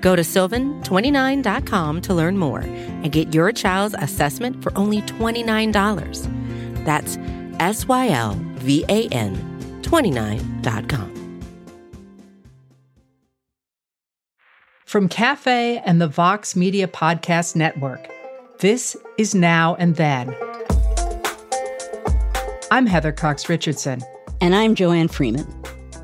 Go to sylvan29.com to learn more and get your child's assessment for only $29. That's S Y L V A N 29.com. From Cafe and the Vox Media Podcast Network, this is Now and Then. I'm Heather Cox Richardson. And I'm Joanne Freeman.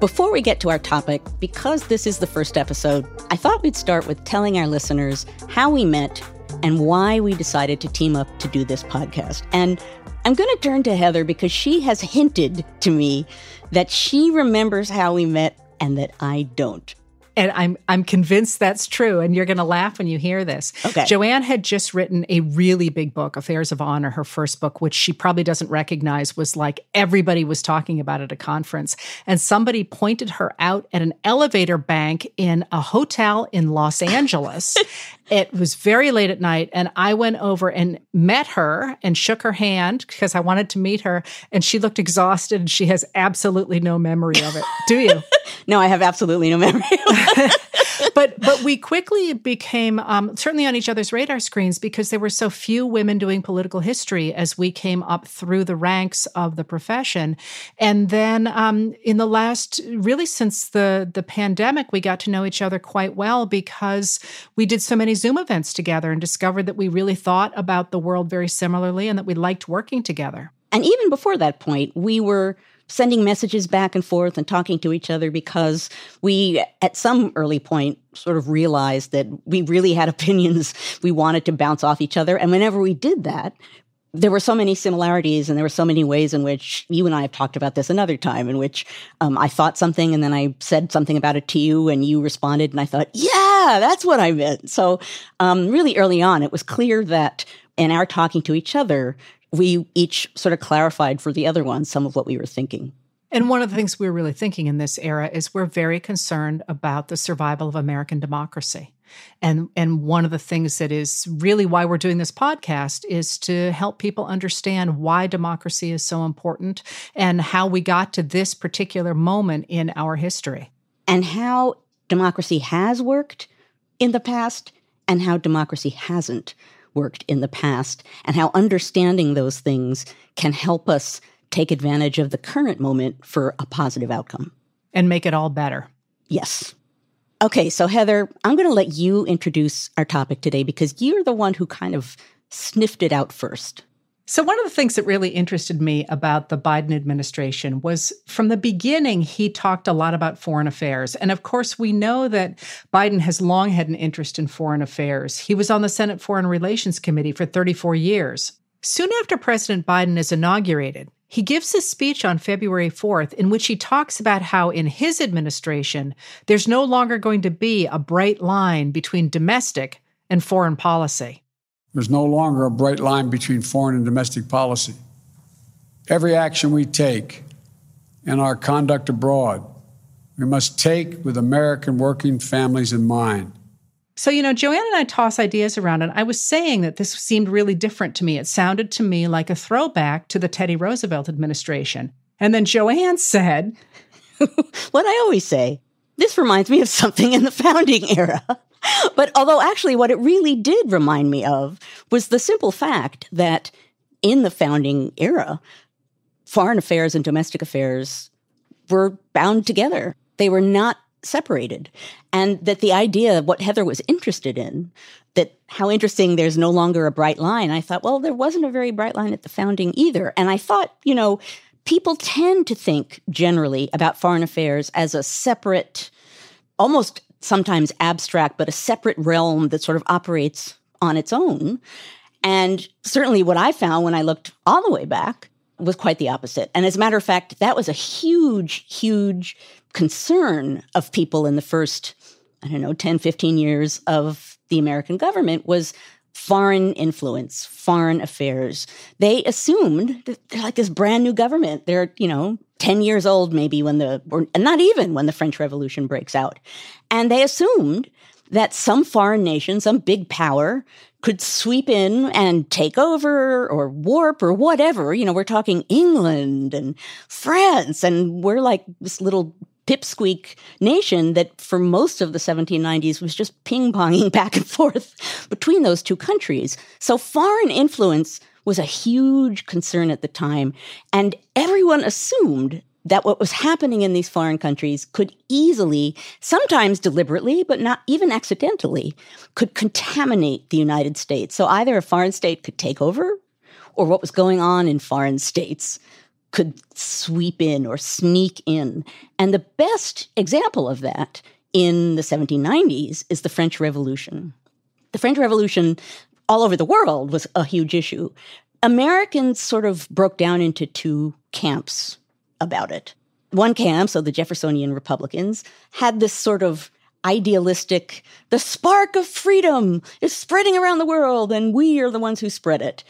Before we get to our topic, because this is the first episode, I thought we'd start with telling our listeners how we met and why we decided to team up to do this podcast. And I'm going to turn to Heather because she has hinted to me that she remembers how we met and that I don't and I'm I'm convinced that's true. And you're going to laugh when you hear this. Okay. Joanne had just written a really big book, Affairs of Honor, her first book, which she probably doesn't recognize was like everybody was talking about at a conference. And somebody pointed her out at an elevator bank in a hotel in Los Angeles. It was very late at night, and I went over and met her and shook her hand because I wanted to meet her. And she looked exhausted, and she has absolutely no memory of it. Do you? no, I have absolutely no memory. but but we quickly became um, certainly on each other's radar screens because there were so few women doing political history as we came up through the ranks of the profession, and then um, in the last really since the the pandemic, we got to know each other quite well because we did so many Zoom events together and discovered that we really thought about the world very similarly and that we liked working together. And even before that point, we were sending messages back and forth and talking to each other because we, at some early point, sort of realized that we really had opinions we wanted to bounce off each other. And whenever we did that, there were so many similarities and there were so many ways in which you and I have talked about this another time in which um, I thought something and then I said something about it to you and you responded and I thought, yeah, that's what I meant. So um, really early on, it was clear that in our talking to each other, we each sort of clarified for the other one some of what we were thinking. And one of the things we're really thinking in this era is we're very concerned about the survival of American democracy. And and one of the things that is really why we're doing this podcast is to help people understand why democracy is so important and how we got to this particular moment in our history. And how democracy has worked in the past and how democracy hasn't worked in the past, and how understanding those things can help us take advantage of the current moment for a positive outcome. And make it all better. Yes. Okay, so Heather, I'm going to let you introduce our topic today because you're the one who kind of sniffed it out first. So, one of the things that really interested me about the Biden administration was from the beginning, he talked a lot about foreign affairs. And of course, we know that Biden has long had an interest in foreign affairs. He was on the Senate Foreign Relations Committee for 34 years. Soon after President Biden is inaugurated, he gives a speech on February 4th in which he talks about how in his administration, there's no longer going to be a bright line between domestic and foreign policy. There's no longer a bright line between foreign and domestic policy. Every action we take in our conduct abroad, we must take with American working families in mind. So, you know, Joanne and I toss ideas around, and I was saying that this seemed really different to me. It sounded to me like a throwback to the Teddy Roosevelt administration. And then Joanne said, What I always say, this reminds me of something in the founding era but although actually what it really did remind me of was the simple fact that in the founding era, foreign affairs and domestic affairs were bound together. They were not separated. And that the idea of what Heather was interested in, that how interesting there's no longer a bright line, I thought, well, there wasn't a very bright line at the founding either. And I thought, you know, people tend to think generally about foreign affairs as a separate, almost sometimes abstract, but a separate realm that sort of operates on its own. And certainly what I found when I looked all the way back was quite the opposite. And as a matter of fact, that was a huge, huge concern of people in the first, I don't know, 10, 15 years of the American government was foreign influence, foreign affairs. They assumed that they're like this brand new government. They're, you know, 10 years old maybe when the, or not even when the French Revolution breaks out. And they assumed that some foreign nation, some big power, could sweep in and take over or warp or whatever. You know, we're talking England and France, and we're like this little pipsqueak nation that for most of the 1790s was just ping ponging back and forth between those two countries. So foreign influence was a huge concern at the time. And everyone assumed that what was happening in these foreign countries could easily, sometimes deliberately, but not even accidentally, could contaminate the United States. So either a foreign state could take over, or what was going on in foreign states could sweep in or sneak in. And the best example of that in the 1790s is the French Revolution. The French Revolution all over the world was a huge issue. Americans sort of broke down into two camps about it. One camp, so the Jeffersonian Republicans, had this sort of idealistic, the spark of freedom is spreading around the world, and we are the ones who spread it.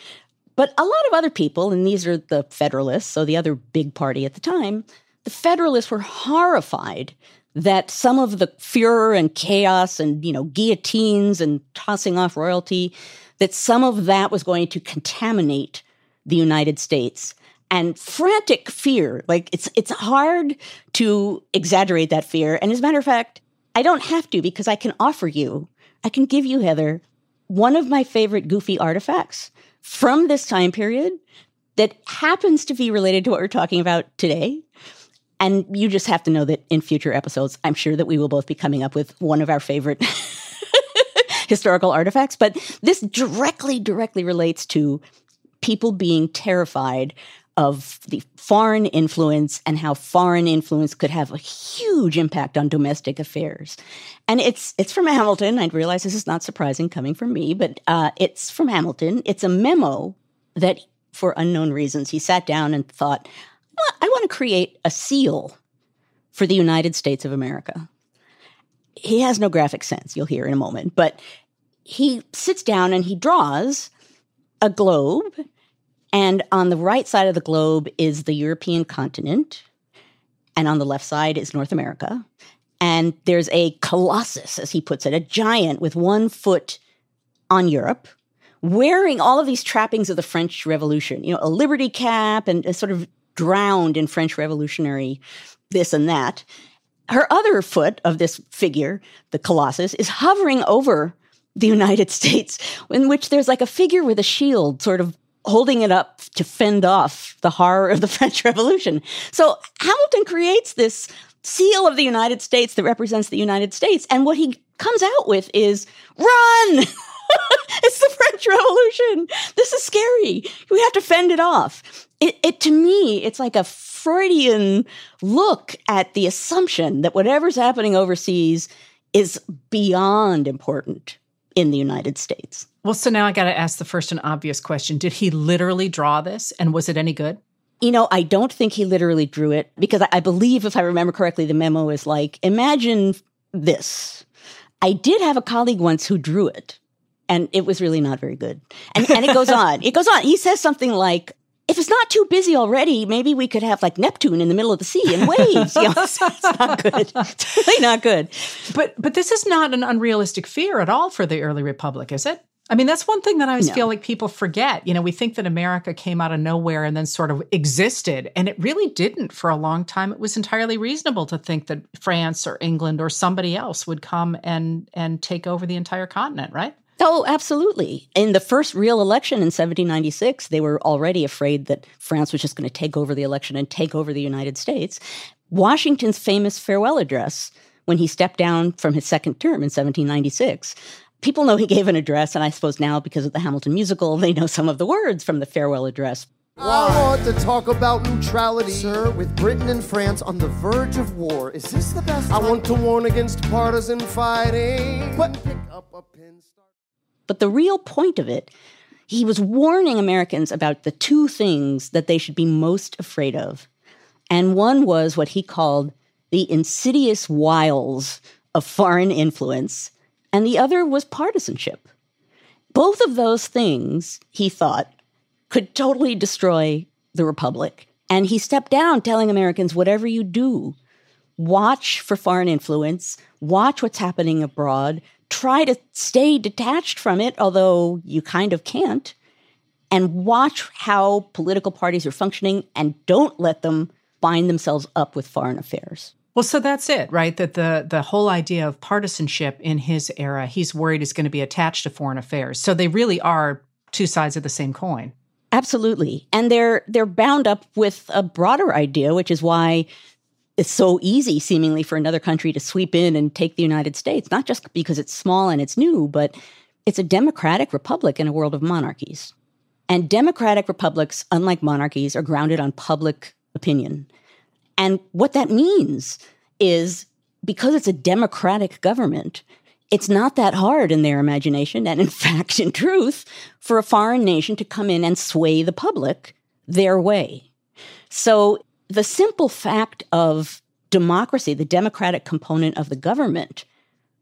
But a lot of other people, and these are the Federalists, so the other big party at the time, the Federalists were horrified that some of the furor and chaos and, you know, guillotines and tossing off royalty, that some of that was going to contaminate the United States and frantic fear. Like it's it's hard to exaggerate that fear. And as a matter of fact, I don't have to because I can offer you, I can give you, Heather, one of my favorite goofy artifacts from this time period that happens to be related to what we're talking about today. And you just have to know that in future episodes, I'm sure that we will both be coming up with one of our favorite historical artifacts. But this directly, directly relates to people being terrified of the foreign influence and how foreign influence could have a huge impact on domestic affairs. And it's it's from Hamilton. I realize this is not surprising coming from me, but uh, it's from Hamilton. It's a memo that, for unknown reasons, he sat down and thought, I want to create a seal for the United States of America. He has no graphic sense, you'll hear in a moment, but he sits down and he draws a globe and on the right side of the globe is the European continent. And on the left side is North America. And there's a colossus, as he puts it, a giant with one foot on Europe, wearing all of these trappings of the French Revolution, you know, a liberty cap and sort of drowned in French revolutionary this and that. Her other foot of this figure, the Colossus, is hovering over the United States, in which there's like a figure with a shield sort of holding it up to fend off the horror of the French Revolution. So Hamilton creates this seal of the United States that represents the United States. And what he comes out with is run! it's the French Revolution. This is scary. We have to fend it off. It, it to me, it's like a Freudian look at the assumption that whatever's happening overseas is beyond important in the United States. Well, so now I got to ask the first and obvious question. Did he literally draw this and was it any good? You know, I don't think he literally drew it because I believe, if I remember correctly, the memo is like, imagine this. I did have a colleague once who drew it, and it was really not very good. And, and it goes on. It goes on. He says something like, if it's not too busy already, maybe we could have like Neptune in the middle of the sea and waves. You know, it's, it's, not good. It's really not good. But but this is not an unrealistic fear at all for the early republic, is it? I mean, that's one thing that I always no. feel like people forget. You know, we think that America came out of nowhere and then sort of existed, and it really didn't for a long time. It was entirely reasonable to think that France or England or somebody else would come and and take over the entire continent, right? Oh, absolutely. In the first real election in 1796, they were already afraid that France was just going to take over the election and take over the United States. Washington's famous farewell address, when he stepped down from his second term in 1796, people know he gave an address, and I suppose now because of the Hamilton musical, they know some of the words from the farewell address. I want to talk about neutrality, sir, with Britain and France on the verge of war. Is this the best? I want to warn against partisan fighting. But pick up a pen. Start- but the real point of it, he was warning Americans about the two things that they should be most afraid of. And one was what he called the insidious wiles of foreign influence and the other was partisanship. Both of those things, he thought, could totally destroy the republic. And he stepped down telling Americans whatever you do, watch for foreign influence, watch what's happening abroad, try to stay detached from it, although you kind of can't, and watch how political parties are functioning and don't let them bind themselves up with foreign affairs. Well, so that's it, right? That the the whole idea of partisanship in his era, he's worried is going to be attached to foreign affairs. So they really are two sides of the same coin. Absolutely. And they're they're bound up with a broader idea, which is why it's so easy seemingly for another country to sweep in and take the United States, not just because it's small and it's new, but it's a democratic republic in a world of monarchies. And democratic republics, unlike monarchies, are grounded on public opinion. And what that means is because it's a democratic government, it's not that hard in their imagination, and in fact, in truth, for a foreign nation to come in and sway the public their way. So the simple fact of democracy, the democratic component of the government,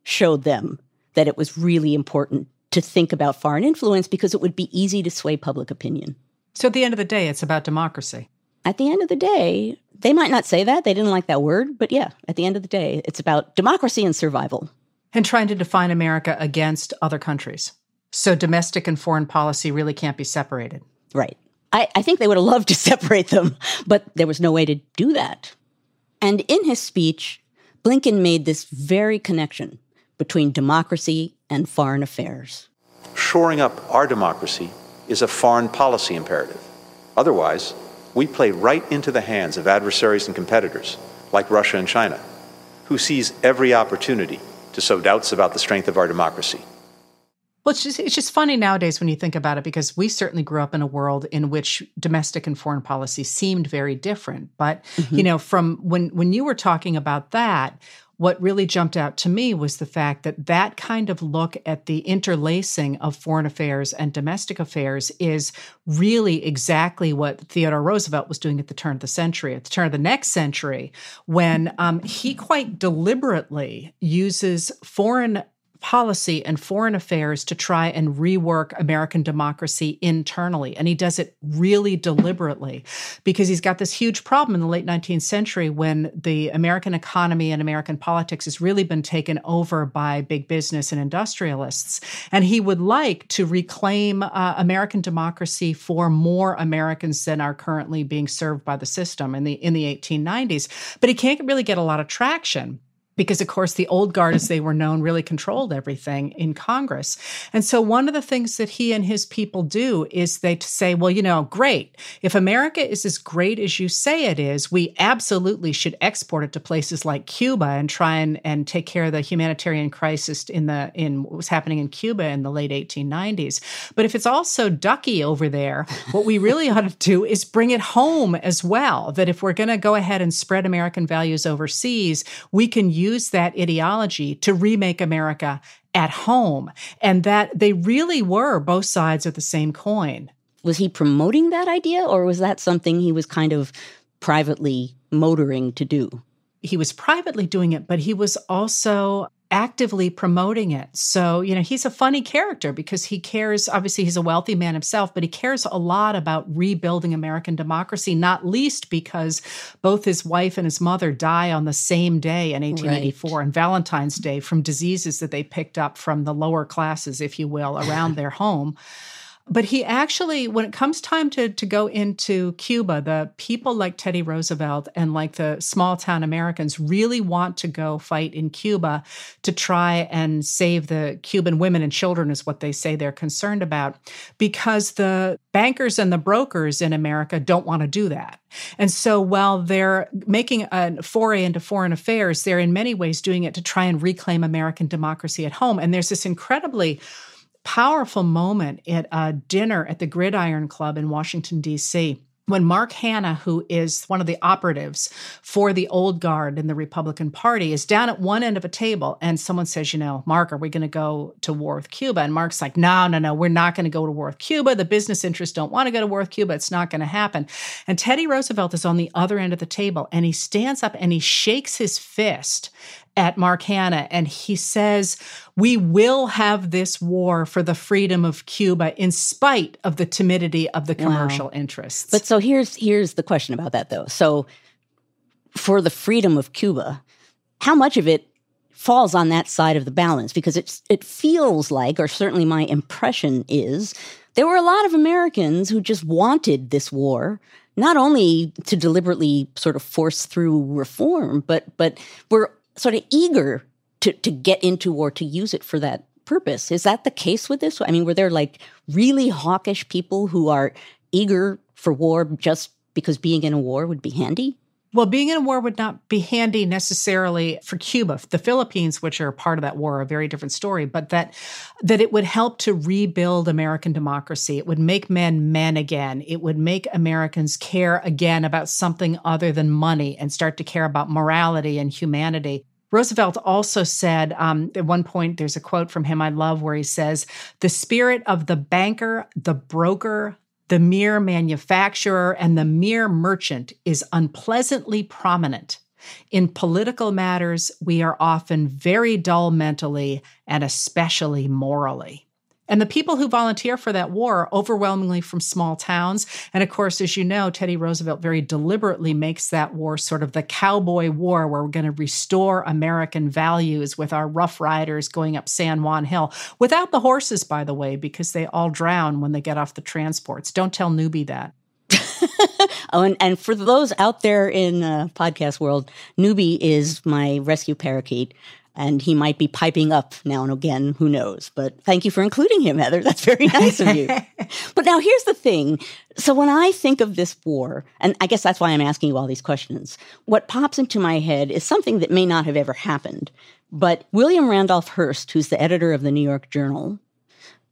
showed them that it was really important to think about foreign influence because it would be easy to sway public opinion. So at the end of the day, it's about democracy. At the end of the day, they might not say that. They didn't like that word. But yeah, at the end of the day, it's about democracy and survival. And trying to define America against other countries. So domestic and foreign policy really can't be separated. Right. I, I think they would have loved to separate them, but there was no way to do that. And in his speech, Blinken made this very connection between democracy and foreign affairs. Shoring up our democracy is a foreign policy imperative. Otherwise, we play right into the hands of adversaries and competitors like Russia and China, who seize every opportunity to sow doubts about the strength of our democracy. Well, it's just, it's just funny nowadays when you think about it because we certainly grew up in a world in which domestic and foreign policy seemed very different. But, mm-hmm. you know, from when when you were talking about that, what really jumped out to me was the fact that that kind of look at the interlacing of foreign affairs and domestic affairs is really exactly what Theodore Roosevelt was doing at the turn of the century, at the turn of the next century, when um, he quite deliberately uses foreign policy and foreign affairs to try and rework American democracy internally. And he does it really deliberately because he's got this huge problem in the late 19th century when the American economy and American politics has really been taken over by big business and industrialists. And he would like to reclaim uh, American democracy for more Americans than are currently being served by the system in the in the 1890s. But he can't really get a lot of traction because of course the old guard as they were known really controlled everything in congress. And so one of the things that he and his people do is they say well you know great. If america is as great as you say it is we absolutely should export it to places like cuba and try and, and take care of the humanitarian crisis in the in what was happening in cuba in the late 1890s but if it's also ducky over there what we really ought to do is bring it home as well that if we're going to go ahead and spread american values overseas we can use use that ideology to remake America at home, and that they really were both sides of the same coin. Was he promoting that idea, or was that something he was kind of privately motoring to do? He was privately doing it, but he was also actively promoting it. So, you know, he's a funny character because he cares, obviously, he's a wealthy man himself, but he cares a lot about rebuilding American democracy, not least because both his wife and his mother die on the same day in 1884 right. on Valentine's Day from diseases that they picked up from the lower classes, if you will, around their home. But he actually, when it comes time to, to go into Cuba, the people like Teddy Roosevelt and like the small town Americans really want to go fight in Cuba to try and save the Cuban women and children, is what they say they're concerned about, because the bankers and the brokers in America don't want to do that. And so while they're making a foray into foreign affairs, they're in many ways doing it to try and reclaim American democracy at home. And there's this incredibly powerful moment at a dinner at the Gridiron Club in Washington, D.C when Mark Hanna, who is one of the operatives for the old guard in the Republican Party, is down at one end of a table and someone says, You know, Mark, are we going to go to war with Cuba? And Mark's like, No, no, no, we're not going to go to war with Cuba. The business interests don't want to go to war with Cuba. It's not going to happen. And Teddy Roosevelt is on the other end of the table and he stands up and he shakes his fist at Mark Hanna, and he says, We will have this war for the freedom of Cuba in spite of the timidity of the commercial wow. interests. But so here's here's the question about that though. So for the freedom of Cuba, how much of it falls on that side of the balance? Because it's it feels like, or certainly my impression is, there were a lot of Americans who just wanted this war not only to deliberately sort of force through reform, but but were sort of eager to to get into or to use it for that purpose. Is that the case with this? I mean, were there like really hawkish people who are eager for war just because being in a war would be handy? Well, being in a war would not be handy necessarily for Cuba. The Philippines, which are part of that war, are a very different story, but that that it would help to rebuild American democracy. It would make men men again. It would make Americans care again about something other than money and start to care about morality and humanity. Roosevelt also said um, at one point, there's a quote from him I love where he says, The spirit of the banker, the broker, the mere manufacturer and the mere merchant is unpleasantly prominent. In political matters, we are often very dull mentally and especially morally. And the people who volunteer for that war are overwhelmingly from small towns. And of course, as you know, Teddy Roosevelt very deliberately makes that war sort of the cowboy war where we're going to restore American values with our rough riders going up San Juan Hill without the horses, by the way, because they all drown when they get off the transports. Don't tell Newbie that. oh, and, and for those out there in uh, podcast world, Newbie is my rescue parakeet and he might be piping up now and again. Who knows? But thank you for including him, Heather. That's very nice of you. but now here's the thing. So when I think of this war, and I guess that's why I'm asking you all these questions, what pops into my head is something that may not have ever happened. But William Randolph Hearst, who's the editor of the New York Journal,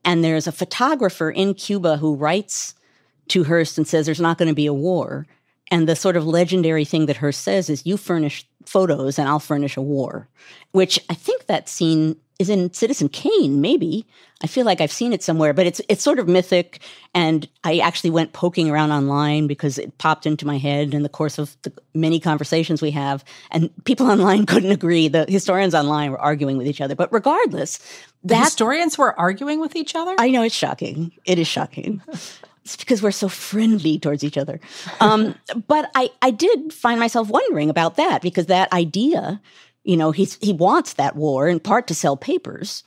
and there's a photographer in Cuba who writes to Hearst and says there's not going to be a war. And the sort of legendary thing that Hearst says is, you furnish photos and I'll furnish a war, which I think that scene is in Citizen Kane, maybe. I feel like I've seen it somewhere, but it's it's sort of mythic. And I actually went poking around online because it popped into my head in the course of the many conversations we have. And people online couldn't agree. The historians online were arguing with each other. But regardless, the historians were arguing with each other? I know it's shocking. It is shocking. it's because we're so friendly towards each other. Um, but I, I did find myself wondering about that because that idea, you know, he's, he wants that war in part to sell papers.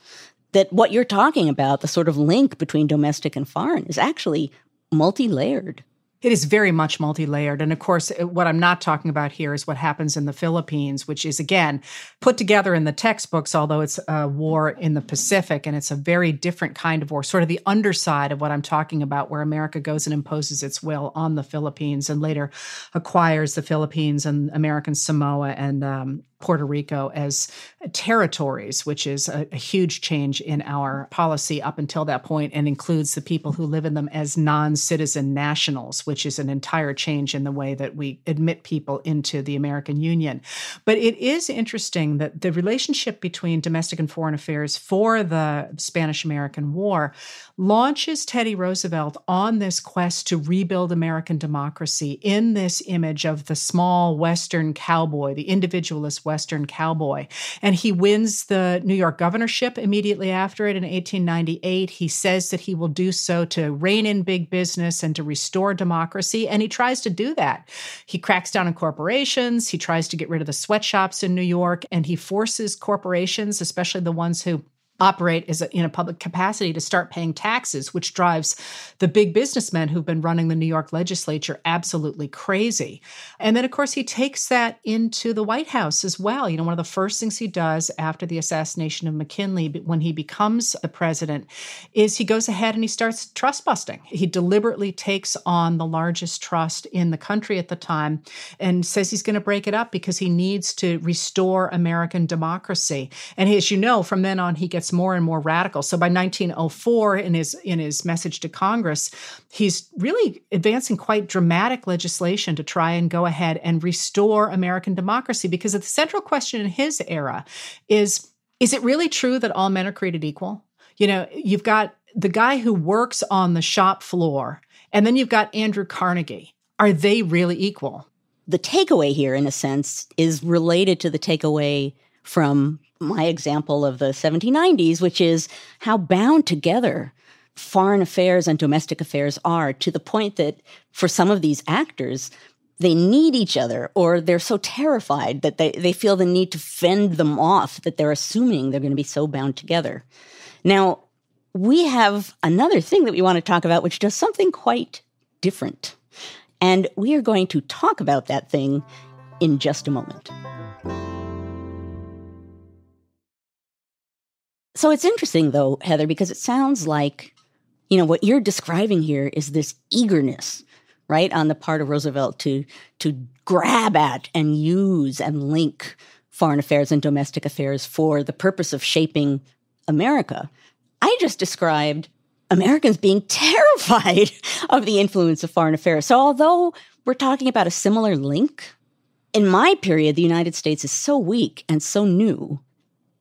That what you're talking about, the sort of link between domestic and foreign, is actually multi layered. It is very much multi layered. And of course, uh, what I'm not talking about here is what happens in the Philippines, which is, again, put together in the textbooks, although it's a war in the Pacific and it's a very different kind of war, sort of the underside of what I'm talking about, where America goes and imposes its will on the Philippines and later acquires the Philippines and American Samoa and um, Puerto Rico as territories, which is a, a, huge change in our policy up until that point and includes the people who live in them as non citizen nationals, which is an entire change in the way that we admit people into the American Union. But it is interesting that the relationship between domestic and foreign affairs for the Spanish American War launches Teddy Roosevelt on this quest to rebuild American democracy in this image of the small Western cowboy, the individualist Western cowboy. And he wins the New York governorship immediately after it in 1898. He says that he will do so to rein in big business and to restore democracy. And he tries to do that. He cracks down on corporations. He tries to get rid of the sweatshops in New York. And he forces corporations, especially the ones who operate as a, in a public capacity to start paying taxes, which drives the big businessmen who've been running the New York legislature absolutely crazy. And then, of course, he takes that into the White House as well. You know, one of the first things he does after the assassination of McKinley, when he becomes the president, is he goes ahead and he starts trust busting. He deliberately takes on the largest trust in the country at the time and says he's going to break it up because he needs to restore American democracy. And as you know, from then on, he gets gets more and more radical. So by 1904, in his in his message to Congress, he's really advancing quite dramatic legislation to try and go ahead and restore American democracy. Because the central question in his era is: Is it really true that all men are created equal? You know, you've got the guy who works on the shop floor, and then you've got Andrew Carnegie. Are they really equal? The takeaway here, in a sense, is related to the takeaway from my example of the 1790s, which is how bound together foreign affairs and domestic affairs are to the point that for some of these actors, they need each other or they're so terrified that they, they feel the need to fend them off that they're assuming they're going to be so bound together. Now, we have another thing that we want to talk about, which does something quite different. And we are going to talk about that thing in just a moment. So it's interesting, though, Heather, because it sounds like, you know, what you're describing here is this eagerness, right, on the part of Roosevelt to to grab at and use and link foreign affairs and domestic affairs for the purpose of shaping America. I just described Americans being terrified of the influence of foreign affairs. So although we're talking about a similar link, in my period, the United States is so weak and so new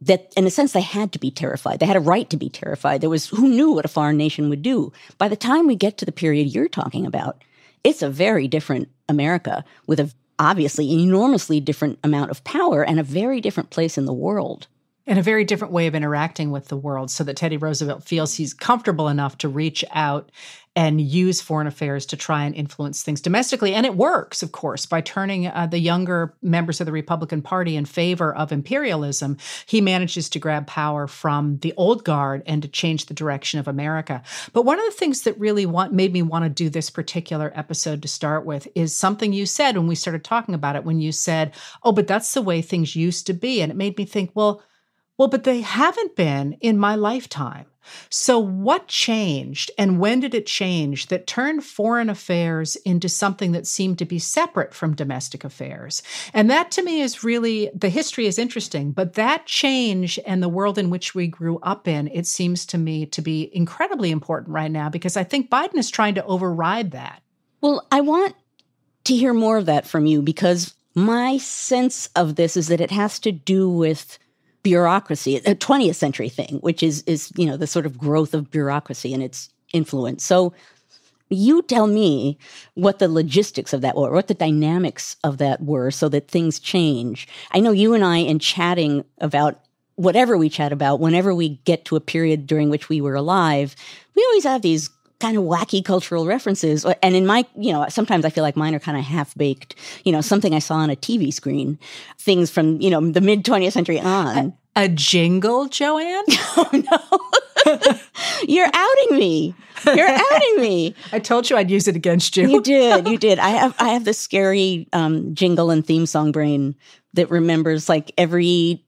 that in a sense they had to be terrified. They had a right to be terrified. There was who knew what a foreign nation would do. By the time we get to the period you're talking about, it's a very different America with a obviously enormously different amount of power and a very different place in the world and a very different way of interacting with the world so that Teddy Roosevelt feels he's comfortable enough to reach out and use foreign affairs to try and influence things domestically. And it works, of course, by turning uh, the younger members of the Republican Party in favor of imperialism. He manages to grab power from the old guard and to change the direction of America. But one of the things that really want, made me want to do this particular episode to start with is something you said when we started talking about it, when you said, Oh, but that's the way things used to be. And it made me think, well, well, but they haven't been in my lifetime. So, what changed and when did it change that turned foreign affairs into something that seemed to be separate from domestic affairs? And that to me is really the history is interesting, but that change and the world in which we grew up in, it seems to me to be incredibly important right now because I think Biden is trying to override that. Well, I want to hear more of that from you because my sense of this is that it has to do with bureaucracy, a 20th century thing, which is is you know the sort of growth of bureaucracy and its influence. So you tell me what the logistics of that were, what the dynamics of that were, so that things change. I know you and I, in chatting about whatever we chat about, whenever we get to a period during which we were alive, we always have these kind of wacky cultural references. And in my, you know, sometimes I feel like mine are kind of half baked, you know, something I saw on a TV screen, things from, you know, the mid 20th century on. A, a jingle, Joanne? oh, no. You're outing me. You're outing me. I told you I'd use it against you. You did. You did. I have I have this scary um, jingle and theme song brain that remembers like every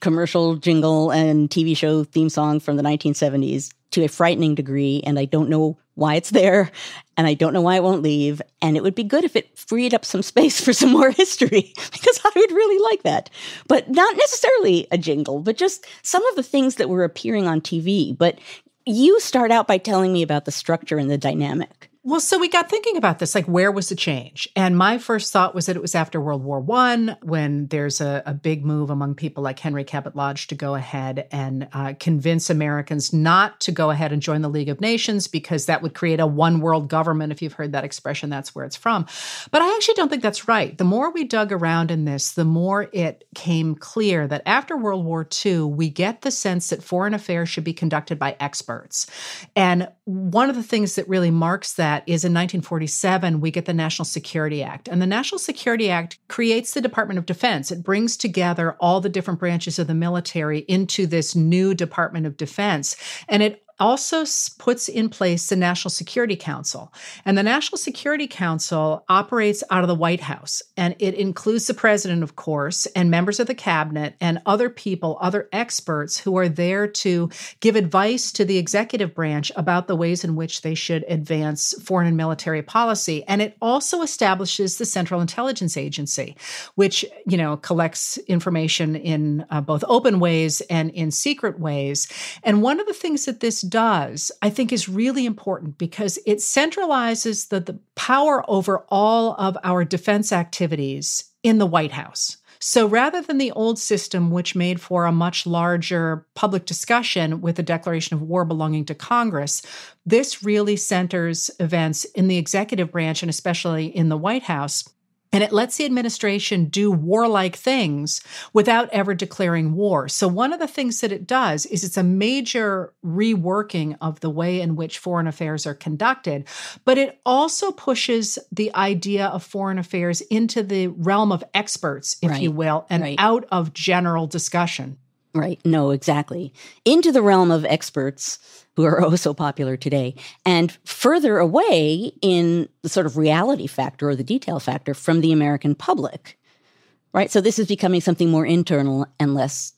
commercial jingle and TV show theme song from the 1970s to a frightening degree, and I don't know why it's there, and I don't know why it won't leave. And it would be good if it freed up some space for some more history, because I would really like that. But not necessarily a jingle, but just some of the things that were appearing on TV. But you start out by telling me about the structure and the dynamic. Well, so we got thinking about this, like where was the change? And my first thought was that it was after World War One, when there's a, a, big move among people like Henry Cabot Lodge to go ahead and uh, convince Americans not to go ahead and join the League of Nations because that would create a one world government. If you've heard that expression, that's where it's from. But I actually don't think that's right. The more we dug around in this, the more it came clear that after World War II, we get the sense that foreign affairs should be conducted by experts. And one of the things that really marks that is in 1947, we get the National Security Act. And the National Security Act creates the Department of Defense. It brings together all the different branches of the military into this new Department of Defense. And it also puts in place the National Security Council. And the National Security Council operates out of the White House. And it includes the president, of course, and members of the cabinet and other people, other experts who are there to give advice to the executive branch about the ways in which they should advance foreign and military policy. And it also establishes the Central Intelligence Agency, which, you know, collects information in uh, both open ways and in secret ways. And one of the things that this does, I think, is really important because it centralizes the, the power over all of our defense activities in the White House. So rather than the old system, which made for a much larger public discussion with the declaration of war belonging to Congress, this really centers events in the executive branch and especially in the White House. And it lets the administration do warlike things without ever declaring war. So, one of the things that it does is it's a major reworking of the way in which foreign affairs are conducted, but it also pushes the idea of foreign affairs into the realm of experts, if right. you will, and right. out of general discussion. Right. No, exactly. Into the realm of experts who are oh so popular today, and further away in the sort of reality factor or the detail factor from the American public. Right. So this is becoming something more internal and less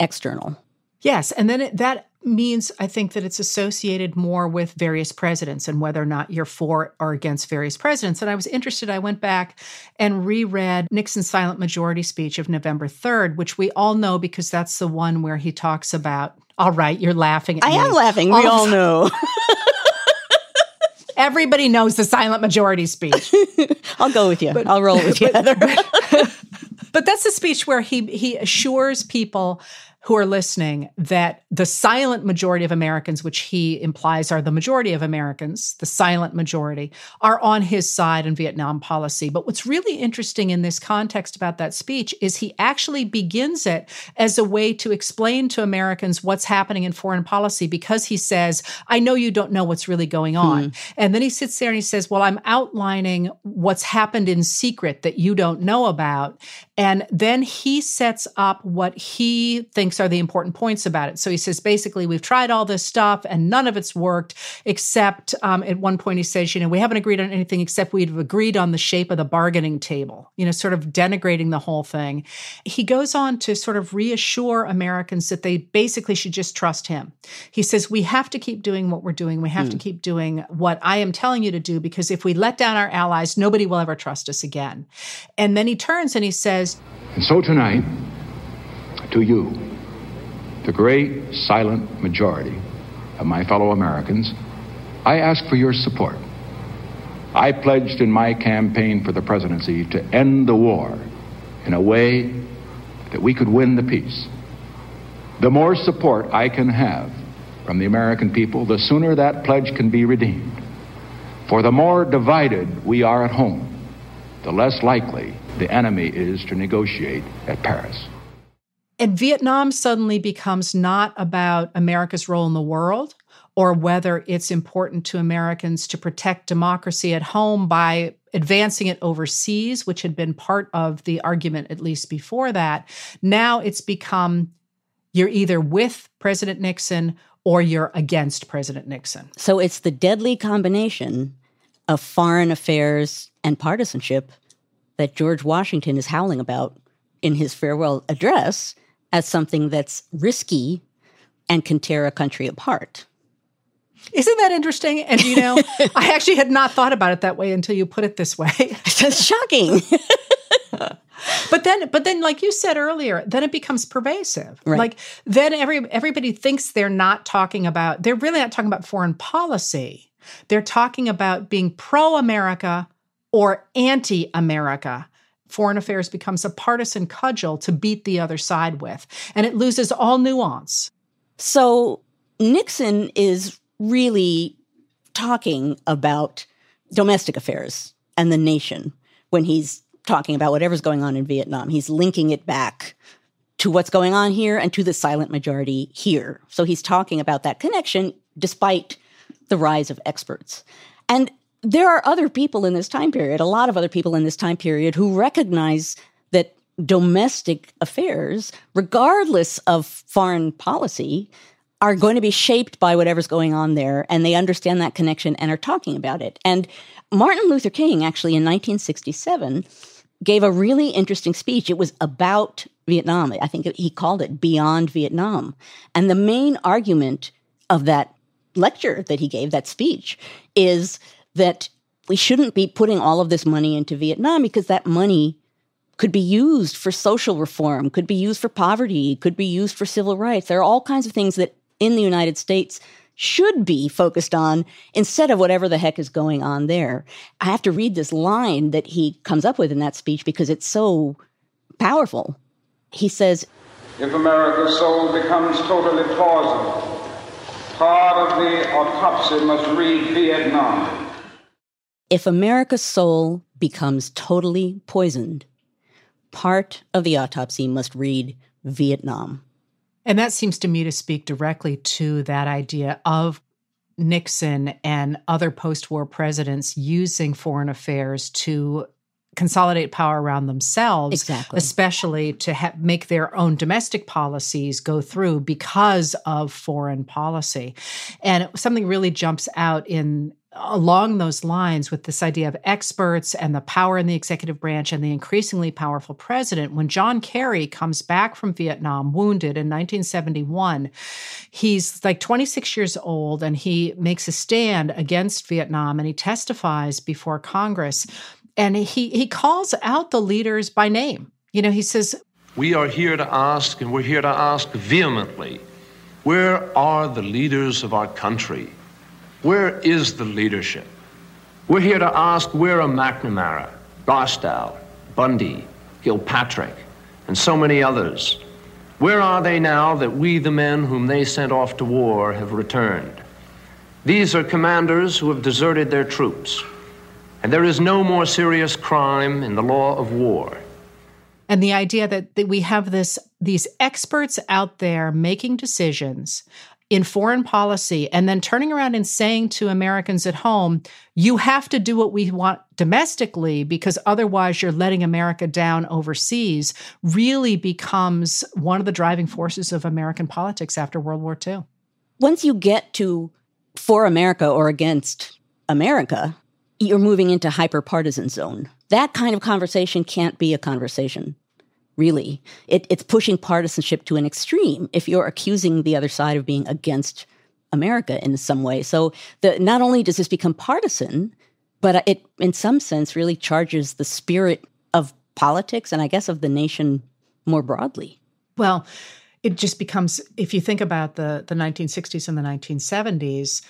external. Yes. And then it, that means I think that it's associated more with various presidents and whether or not you're for or against various presidents. And I was interested, I went back and reread Nixon's silent majority speech of November 3rd, which we all know because that's the one where he talks about, all right, you're laughing I me. am laughing. All we all know. Everybody knows the silent majority speech. I'll go with you. But, I'll roll with you, but, but, but that's the speech where he he assures people who are listening that the silent majority of Americans, which he implies are the majority of Americans, the silent majority, are on his side in Vietnam policy. But what's really interesting in this context about that speech is he actually begins it as a way to explain to Americans what's happening in foreign policy because he says, I know you don't know what's really going on. Hmm. And then he sits there and he says, Well, I'm outlining what's happened in secret that you don't know about. And then he sets up what he thinks are the important points about it. So he says, basically, we've tried all this stuff and none of it's worked, except um, at one point he says, you know, we haven't agreed on anything except we've agreed on the shape of the bargaining table, you know, sort of denigrating the whole thing. He goes on to sort of reassure Americans that they basically should just trust him. He says, we have to keep doing what we're doing. We have to hmm. keep doing what I am telling you to do because if we let down our allies, nobody will ever trust us again. And then he turns and he says, and so tonight, to you, the great silent majority of my fellow Americans, I ask for your support. I pledged in my campaign for the presidency to end the war in a way that we could win the peace. The more support I can have from the American people, the sooner that pledge can be redeemed. For the more divided we are at home, the less likely the enemy is to negotiate at Paris. And Vietnam suddenly becomes not about America's role in the world or whether it's important to Americans to protect democracy at home by advancing it overseas, which had been part of the argument at least before that. Now it's become you're either with President Nixon or you're against President Nixon. So it's the deadly combination of foreign affairs and partisanship that George Washington is howling about in his farewell address as something that's risky and can tear a country apart. Isn't that interesting? And you know, I actually had not thought about it that way until you put it this way. It's shocking. but then but then like you said earlier, then it becomes pervasive. Right. Like then every everybody thinks they're not talking about they're really not talking about foreign policy. They're talking about being pro-America or anti America. Foreign affairs becomes a partisan cudgel to beat the other side with, and it loses all nuance. So Nixon is really talking about domestic affairs and the nation when he's talking about whatever's going on in Vietnam. He's linking it back to what's going on here and to the silent majority here. So he's talking about that connection despite the rise of experts. And there are other people in this time period, a lot of other people in this time period who recognize that domestic affairs, regardless of foreign policy, are going to be shaped by whatever's going on there. And they understand that connection and are talking about it. And Martin Luther King, actually, in 1967, gave a really interesting speech. It was about Vietnam. I think he called it Beyond Vietnam. And the main argument of that lecture that he gave, that speech, is that we shouldn't be putting all of this money into Vietnam because that money could be used for social reform, could be used for poverty, could be used for civil rights. There are all kinds of things that in the United States should be focused on instead of whatever the heck is going on there. I have to read this line that he comes up with in that speech because it's so powerful. He says, If America's soul becomes totally plausible, part of the autopsy must read Vietnam if America's soul becomes totally poisoned, part of the autopsy must read Vietnam. And that seems to me to speak directly to that idea of Nixon and other post war presidents using foreign affairs to consolidate power around themselves, exactly. especially to ha- make their own domestic policies go through because of foreign policy. And something really jumps out in along those lines with this idea of experts and the power in the executive branch and the increasingly powerful president. When John Kerry comes back from Vietnam wounded in 1971, he's like 26 years old and he makes a stand against Vietnam and he testifies before Congress. And he, he calls out the leaders by name. You know, he says, We are here to ask, and we're here to ask vehemently where are the leaders of our country? Where is the leadership? We're here to ask where are McNamara, Rostow, Bundy, Gilpatric, and so many others? Where are they now that we, the men whom they sent off to war, have returned? These are commanders who have deserted their troops, and there is no more serious crime in the law of war. And the idea that, that we have this these experts out there making decisions in foreign policy and then turning around and saying to Americans at home, you have to do what we want domestically because otherwise you're letting America down overseas, really becomes one of the driving forces of American politics after World War II. Once you get to for America or against America, you're moving into hyper partisan zone. That kind of conversation can't be a conversation really. It, it's pushing partisanship to an extreme if you're accusing the other side of being against America in some way. So the, not only does this become partisan, but it, in some sense, really charges the spirit of politics and I guess of the nation more broadly. Well, it just becomes, if you think about the, the 1960s and the 1970s,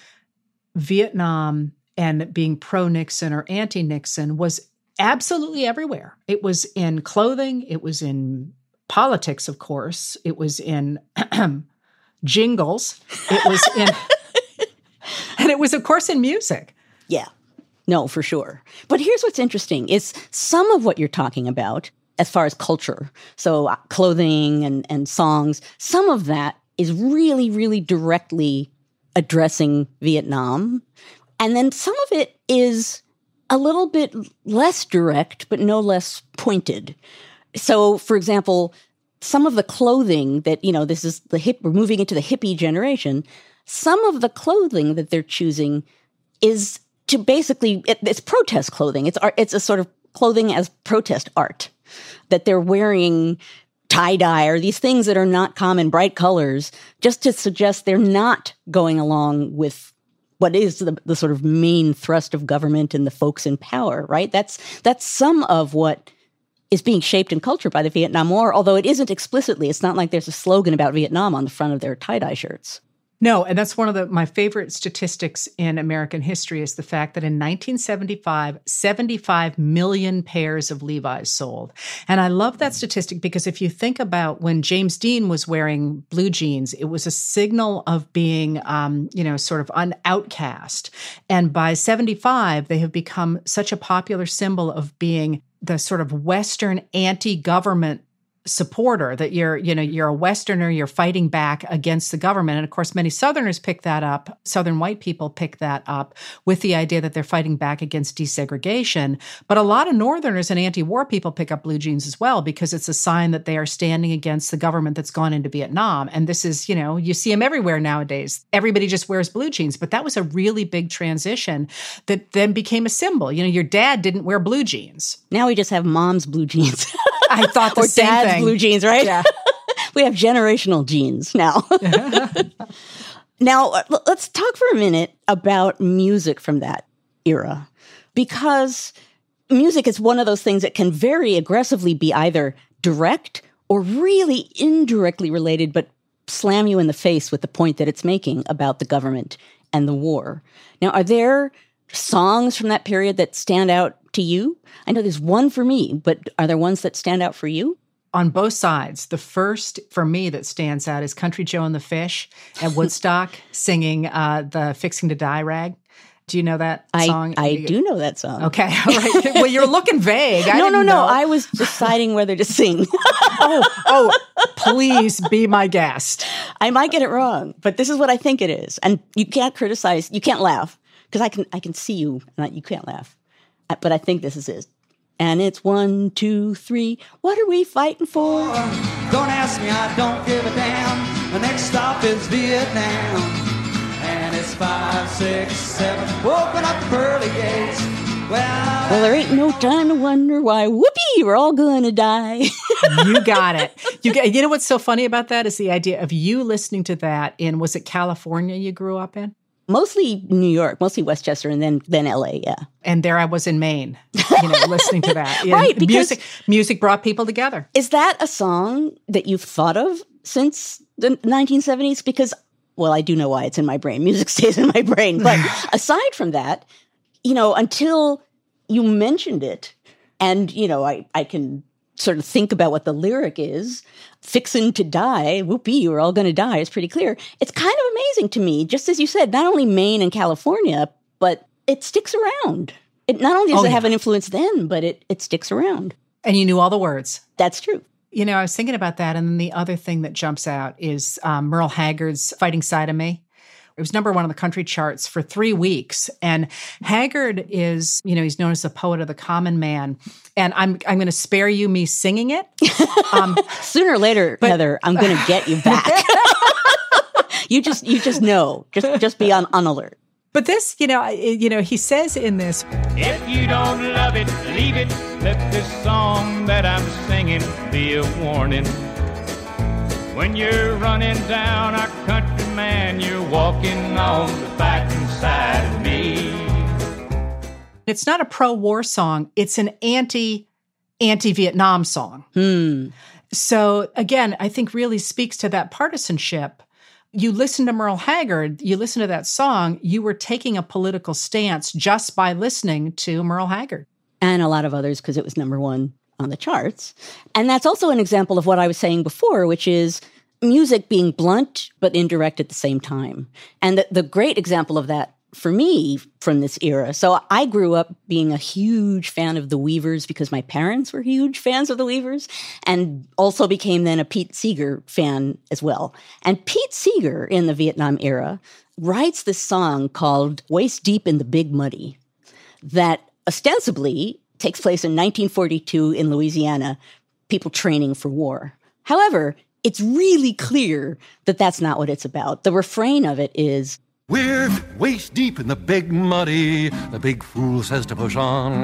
Vietnam and being pro Nixon or anti Nixon was absolutely everywhere. It was in clothing, it was in politics, of course, it was in jingles, it was in, and it was, of course, in music. Yeah, no, for sure. But here's what's interesting is some of what you're talking about as far as culture, so uh, clothing and, and songs, some of that is really, really directly addressing Vietnam. And then some of it is a little bit less direct, but no less pointed. So, for example, some of the clothing that, you know, this is the hip, we're moving into the hippie generation. Some of the clothing that they're choosing is to basically, it, it's protest clothing. It's art, it's a sort of clothing as protest art that they're wearing tie dye or these things that are not common, bright colors, just to suggest they're not going along with what is the, the sort of main thrust of government and the folks in power, right? That's that's some of what is being shaped in culture by the Vietnam War, although it isn't explicitly. It's not like there's a slogan about Vietnam on the front of their tie-dye shirts. No, and that's one of the my favorite statistics in American history is the fact that in 1975, 75 million pairs of Levi's sold. And I love that statistic because if you think about when James Dean was wearing blue jeans, it was a signal of being, um, you know, sort of an outcast. And by 75, they have become such a popular symbol of being the sort of Western anti-government supporter that you're you know you're a westerner you're fighting back against the government. And of course many southerners pick that up southern white people pick that up with the idea that they're fighting back against desegregation. But a lot of northerners and anti-war people pick up blue jeans as well because it's a sign that they are standing against the government that's gone into Vietnam. And this is you know you see them everywhere nowadays. Everybody just wears blue jeans. But that was a really big transition that then became a symbol. You know your dad didn't wear blue jeans. Now we just have mom's blue jeans I thought the or same dad's thing. blue jeans, right? Yeah. we have generational jeans now. now, uh, let's talk for a minute about music from that era, because music is one of those things that can very aggressively be either direct or really indirectly related, but slam you in the face with the point that it's making about the government and the war. Now, are there songs from that period that stand out to you? I know there's one for me, but are there ones that stand out for you? on both sides. The first for me that stands out is Country Joe and the Fish at Woodstock singing uh, the Fixing to Die rag. Do you know that I, song? I do know that song. Okay, all right. well, you're looking vague. I no, no, no. know. I was deciding whether to sing. oh, oh, please be my guest. I might get it wrong, but this is what I think it is. And you can't criticize, you can't laugh because I can, I can see you and you can't laugh. But I think this is it. And it's one, two, three. What are we fighting for? Don't ask me, I don't give a damn. The next stop is Vietnam. And it's five, six, seven. Open up the pearly gates. Well, Well, there ain't no time to wonder why. Whoopee, we're all going to die. You got it. You get, you know what's so funny about that is the idea of you listening to that in was it California you grew up in? Mostly New York, mostly Westchester, and then then LA. Yeah. And there I was in Maine, you know, listening to that. Know, Right, because- music music brought people together. Is that a song that you've thought of since the 1970s? Because, well, I do know why it's in my brain. Music stays in my brain. But aside from that, you know, until you mentioned it, and, you know, I, I can sort of think about what the lyric is fixin' to die, whoopee, we're all going to die, it's pretty clear. It's kind of amazing to me, just as you said, not only Maine and California, but it sticks around. It not only does Oh, it yeah. have an influence then, but it, it sticks around. And you knew all the words. That's true. You know, I was thinking about that. And then the other thing that jumps out is um, Merle Haggard's Fighting Side of Me. It was number one on the country charts for three weeks. And Haggard is, you know, he's known as the poet of the common man. And I'm I'm going to spare you me singing it. Um, Sooner or later, Heather, I'm going to get you back. you just you just know. Just just be on, on alert. but this, you know, I- you know, he says in this, If you don't love it, leave it. Let this song that I'm singing be a warning. When you're running down our country, man, you're walking on the fighting side of me. it's not a pro-war song; it's an anti anti-Vietnam song. Hmm. So again, I think really speaks to that partisanship. You listen to Merle Haggard, you listen to that song, you were taking a political stance just by listening to Merle Haggard. And a lot of others because it was number one on the charts. And that's also an example of what I was saying before, which is music being blunt but indirect at the same time. And the, the great example of that for me from this era. So I grew up being a huge fan of the Weavers because my parents were huge fans of the Weavers and also became then a Pete Seeger fan as well. And Pete Seeger in the Vietnam era writes this song called Waist Deep in the Big Muddy that ostensibly takes place in 1942 in Louisiana, people training for war. However, it's really clear that that's not what it's about. The refrain of it is We're waist deep in the big muddy. The big fool says to push on.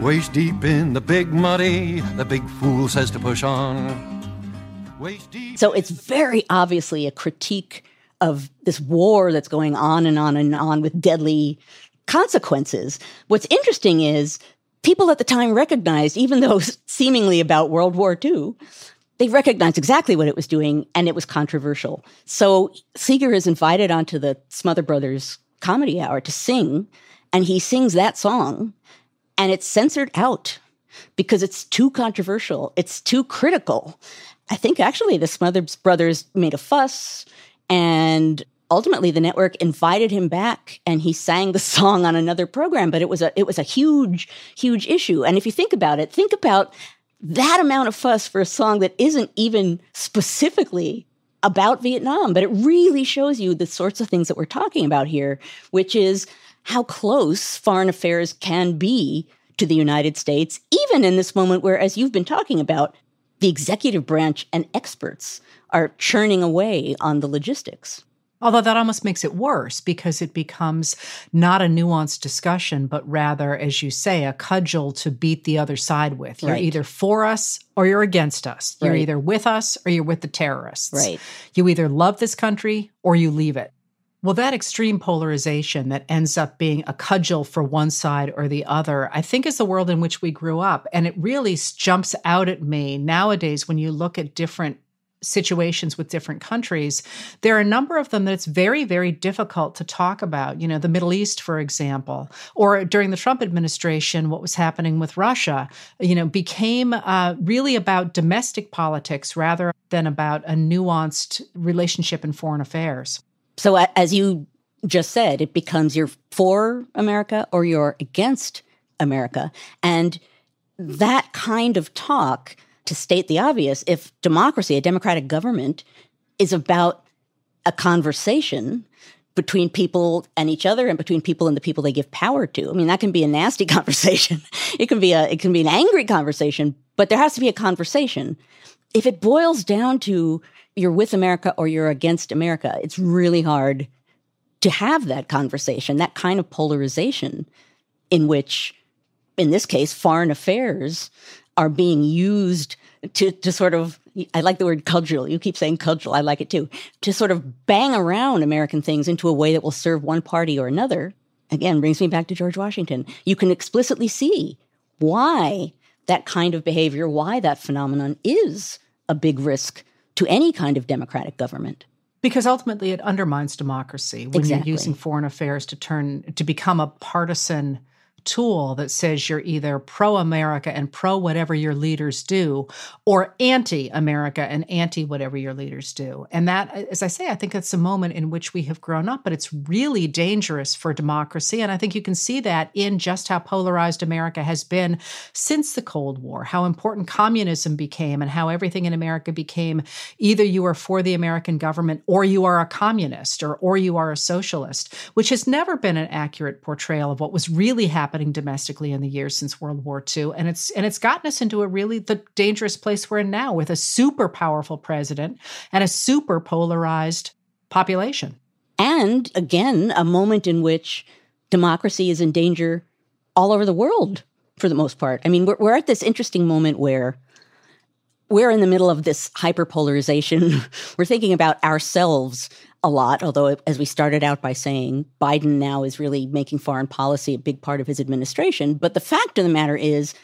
Waist deep in the big muddy. The big fool says to push on. Waist deep. So it's very obviously a critique of this war that's going on and on and on with deadly consequences. What's interesting is people at the time recognized, even though seemingly about World War II, they recognized exactly what it was doing and it was controversial. So Seeger is invited onto the Smothers Brothers comedy hour to sing, and he sings that song, and it's censored out because it's too controversial. It's too critical. I think actually the Smothers Brothers made a fuss, and ultimately the network invited him back, and he sang the song on another program. But it was a it was a huge huge issue. And if you think about it, think about that amount of fuss for a song that isn't even specifically about Vietnam, but it really shows you the sorts of things that we're talking about here, which is how close foreign affairs can be to the United States, even in this moment where, as you've been talking about, the executive branch and experts are churning away on the logistics. Although that almost makes it worse because it becomes not a nuanced discussion, but rather, as you say, a cudgel to beat the other side with. You're Right. either for us or you're against us. You're Right. either with us or you're with the terrorists. Right. You either love this country or you leave it. Well, that extreme polarization that ends up being a cudgel for one side or the other, I think is the world in which we grew up. And it really jumps out at me nowadays when you look at different situations with different countries, there are a number of them that it's very, very difficult to talk about. You know, the Middle East, for example, or during the Trump administration, what was happening with Russia, you know, became uh, really about domestic politics rather than about a nuanced relationship in foreign affairs. So, as you just said, it becomes you're for America or you're against America. And that kind of talk, to state the obvious, if democracy, a democratic government, is about a conversation between people and each other and between people and the people they give power to. I mean, that can be a nasty conversation. It can be a it can be an angry conversation, but there has to be a conversation. If it boils down to you're with America or you're against America, it's really hard to have that conversation, that kind of polarization in which in this case foreign affairs are being used to to sort of I like the word cudgel. You keep saying cudgel. I like it too. To sort of bang around American things into a way that will serve one party or another. Again, brings me back to George Washington. You can explicitly see why that kind of behavior, why that phenomenon is a big risk to any kind of democratic government. Because ultimately it undermines democracy when Exactly. you're using foreign affairs to turn to become a partisan tool that says you're either pro America and pro whatever your leaders do, or anti America and anti whatever your leaders do. And that, as I say, I think that's a moment in which we have grown up, but it's really dangerous for democracy. And I think you can see that in just how polarized America has been since the Cold War, how important communism became, and how everything in America became either you are for the American government or you are a communist or, or you are a socialist, which has never been an accurate portrayal of what was really happening domestically in the years since World War II. And it's and it's gotten us into a really the dangerous place we're in now with a super powerful president and a super polarized population. And again, a moment in which democracy is in danger all over the world for the most part. I mean, we're, we're at this interesting moment where we're in the middle of this hyperpolarization. we're thinking about ourselves a lot, although, as we started out by saying, Biden now is really making foreign policy a big part of his administration. But the fact of the matter is,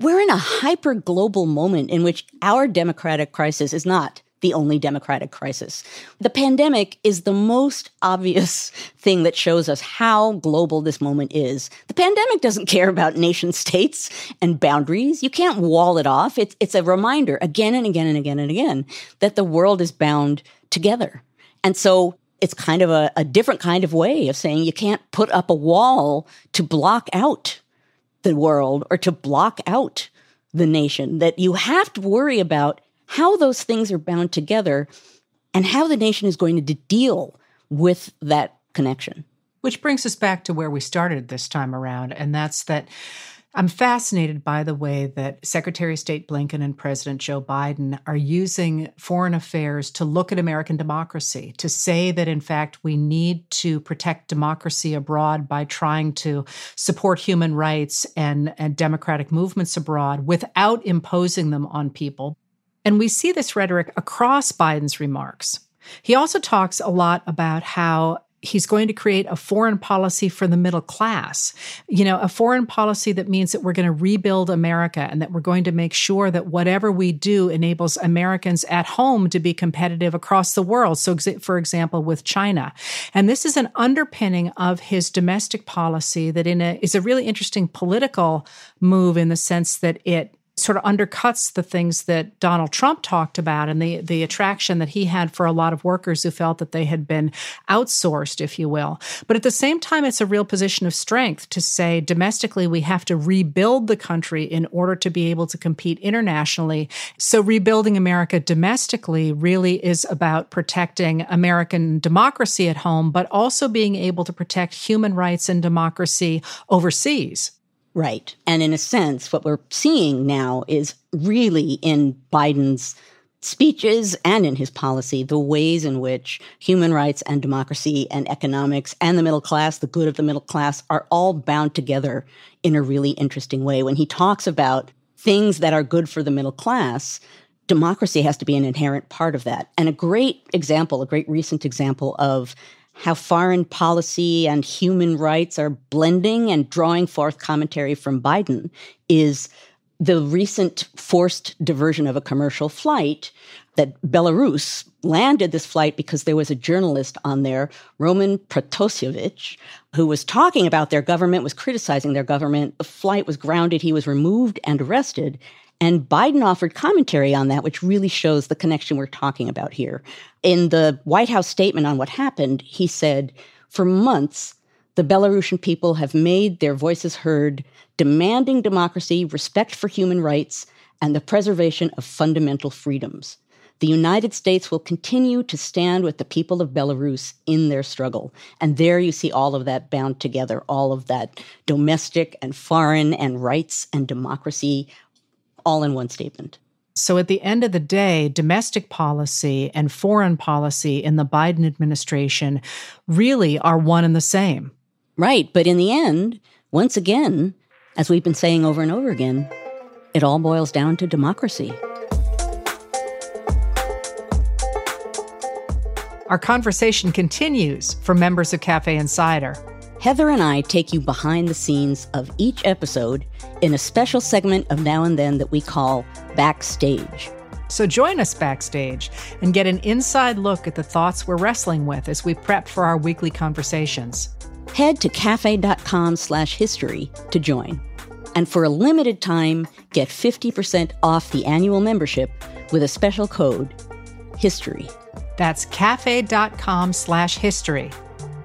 we're in a hyper global moment in which our democratic crisis is not the only democratic crisis. The pandemic is the most obvious thing that shows us how global this moment is. The pandemic doesn't care about nation states and boundaries. You can't wall it off. It's, it's a reminder again and again and again and again that the world is bound together. And so it's kind of a, a different kind of way of saying you can't put up a wall to block out the world or to block out the nation, that you have to worry about how those things are bound together and how the nation is going to deal with that connection. Which brings us back to where we started this time around, and that's that I'm fascinated by the way that Secretary of State Blinken and President Joe Biden are using foreign affairs to look at American democracy, to say that, in fact, we need to protect democracy abroad by trying to support human rights and, and democratic movements abroad without imposing them on people. And we see this rhetoric across Biden's remarks. He also talks a lot about how he's going to create a foreign policy for the middle class. You know, a foreign policy that means that we're going to rebuild America and that we're going to make sure that whatever we do enables Americans at home to be competitive across the world. So, for example, with China. And this is an underpinning of his domestic policy that in a, is a really interesting political move in the sense that it sort of undercuts the things that Donald Trump talked about and the the attraction that he had for a lot of workers who felt that they had been outsourced if you will. But at the same time it's a real position of strength to say domestically we have to rebuild the country in order to be able to compete internationally. So rebuilding America domestically really is about protecting American democracy at home but also being able to protect human rights and democracy overseas Right. And in a sense, what we're seeing now is really in Biden's speeches and in his policy, the ways in which human rights and democracy and economics and the middle class, the good of the middle class, are all bound together in a really interesting way. When he talks about things that are good for the middle class, democracy has to be an inherent part of that. And a great example, a great recent example of how foreign policy and human rights are blending and drawing forth commentary from Biden is the recent forced diversion of a commercial flight that Belarus landed this flight because there was a journalist on there, Roman Protasevich, who was talking about their government, was criticizing their government. The flight was grounded. He was removed and arrested. And Biden offered commentary on that, which really shows the connection we're talking about here. In the White House statement on what happened, he said, For months, the Belarusian people have made their voices heard, demanding democracy, respect for human rights, and the preservation of fundamental freedoms. The United States will continue to stand with the people of Belarus in their struggle. And there you see all of that bound together, all of that domestic and foreign and rights and democracy, all in one statement. So, at the end of the day, domestic policy and foreign policy in the Biden administration really are one and the same. Right. But in the end, once again, as we've been saying over and over again, it all boils down to democracy. Our conversation continues for members of Cafe Insider. Heather and I take you behind the scenes of each episode in a special segment of Now and Then that we call Backstage. So join us backstage and get an inside look at the thoughts we're wrestling with as we prep for our weekly conversations. Head to cafe.com slash history to join. And for a limited time, get 50% off the annual membership with a special code, HISTORY. That's cafe.com slash history.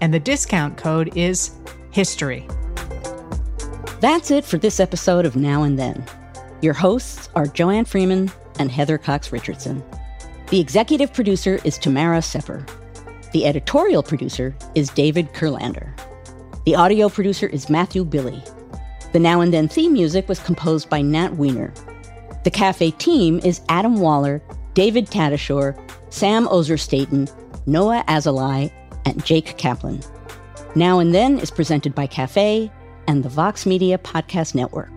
And the discount code is history. That's it for this episode of Now and Then. Your hosts are Joanne Freeman and Heather Cox Richardson. The executive producer is Tamara Sepper. The editorial producer is David Kurlander. The audio producer is Matthew Billy. The Now and Then theme music was composed by Nat Weiner. The cafe team is Adam Waller, David Tatasciore, Sam Ozer-Staton, Noah Azulai, and Jake Kaplan. Now and Then is presented by Cafe and the Vox Media Podcast Network.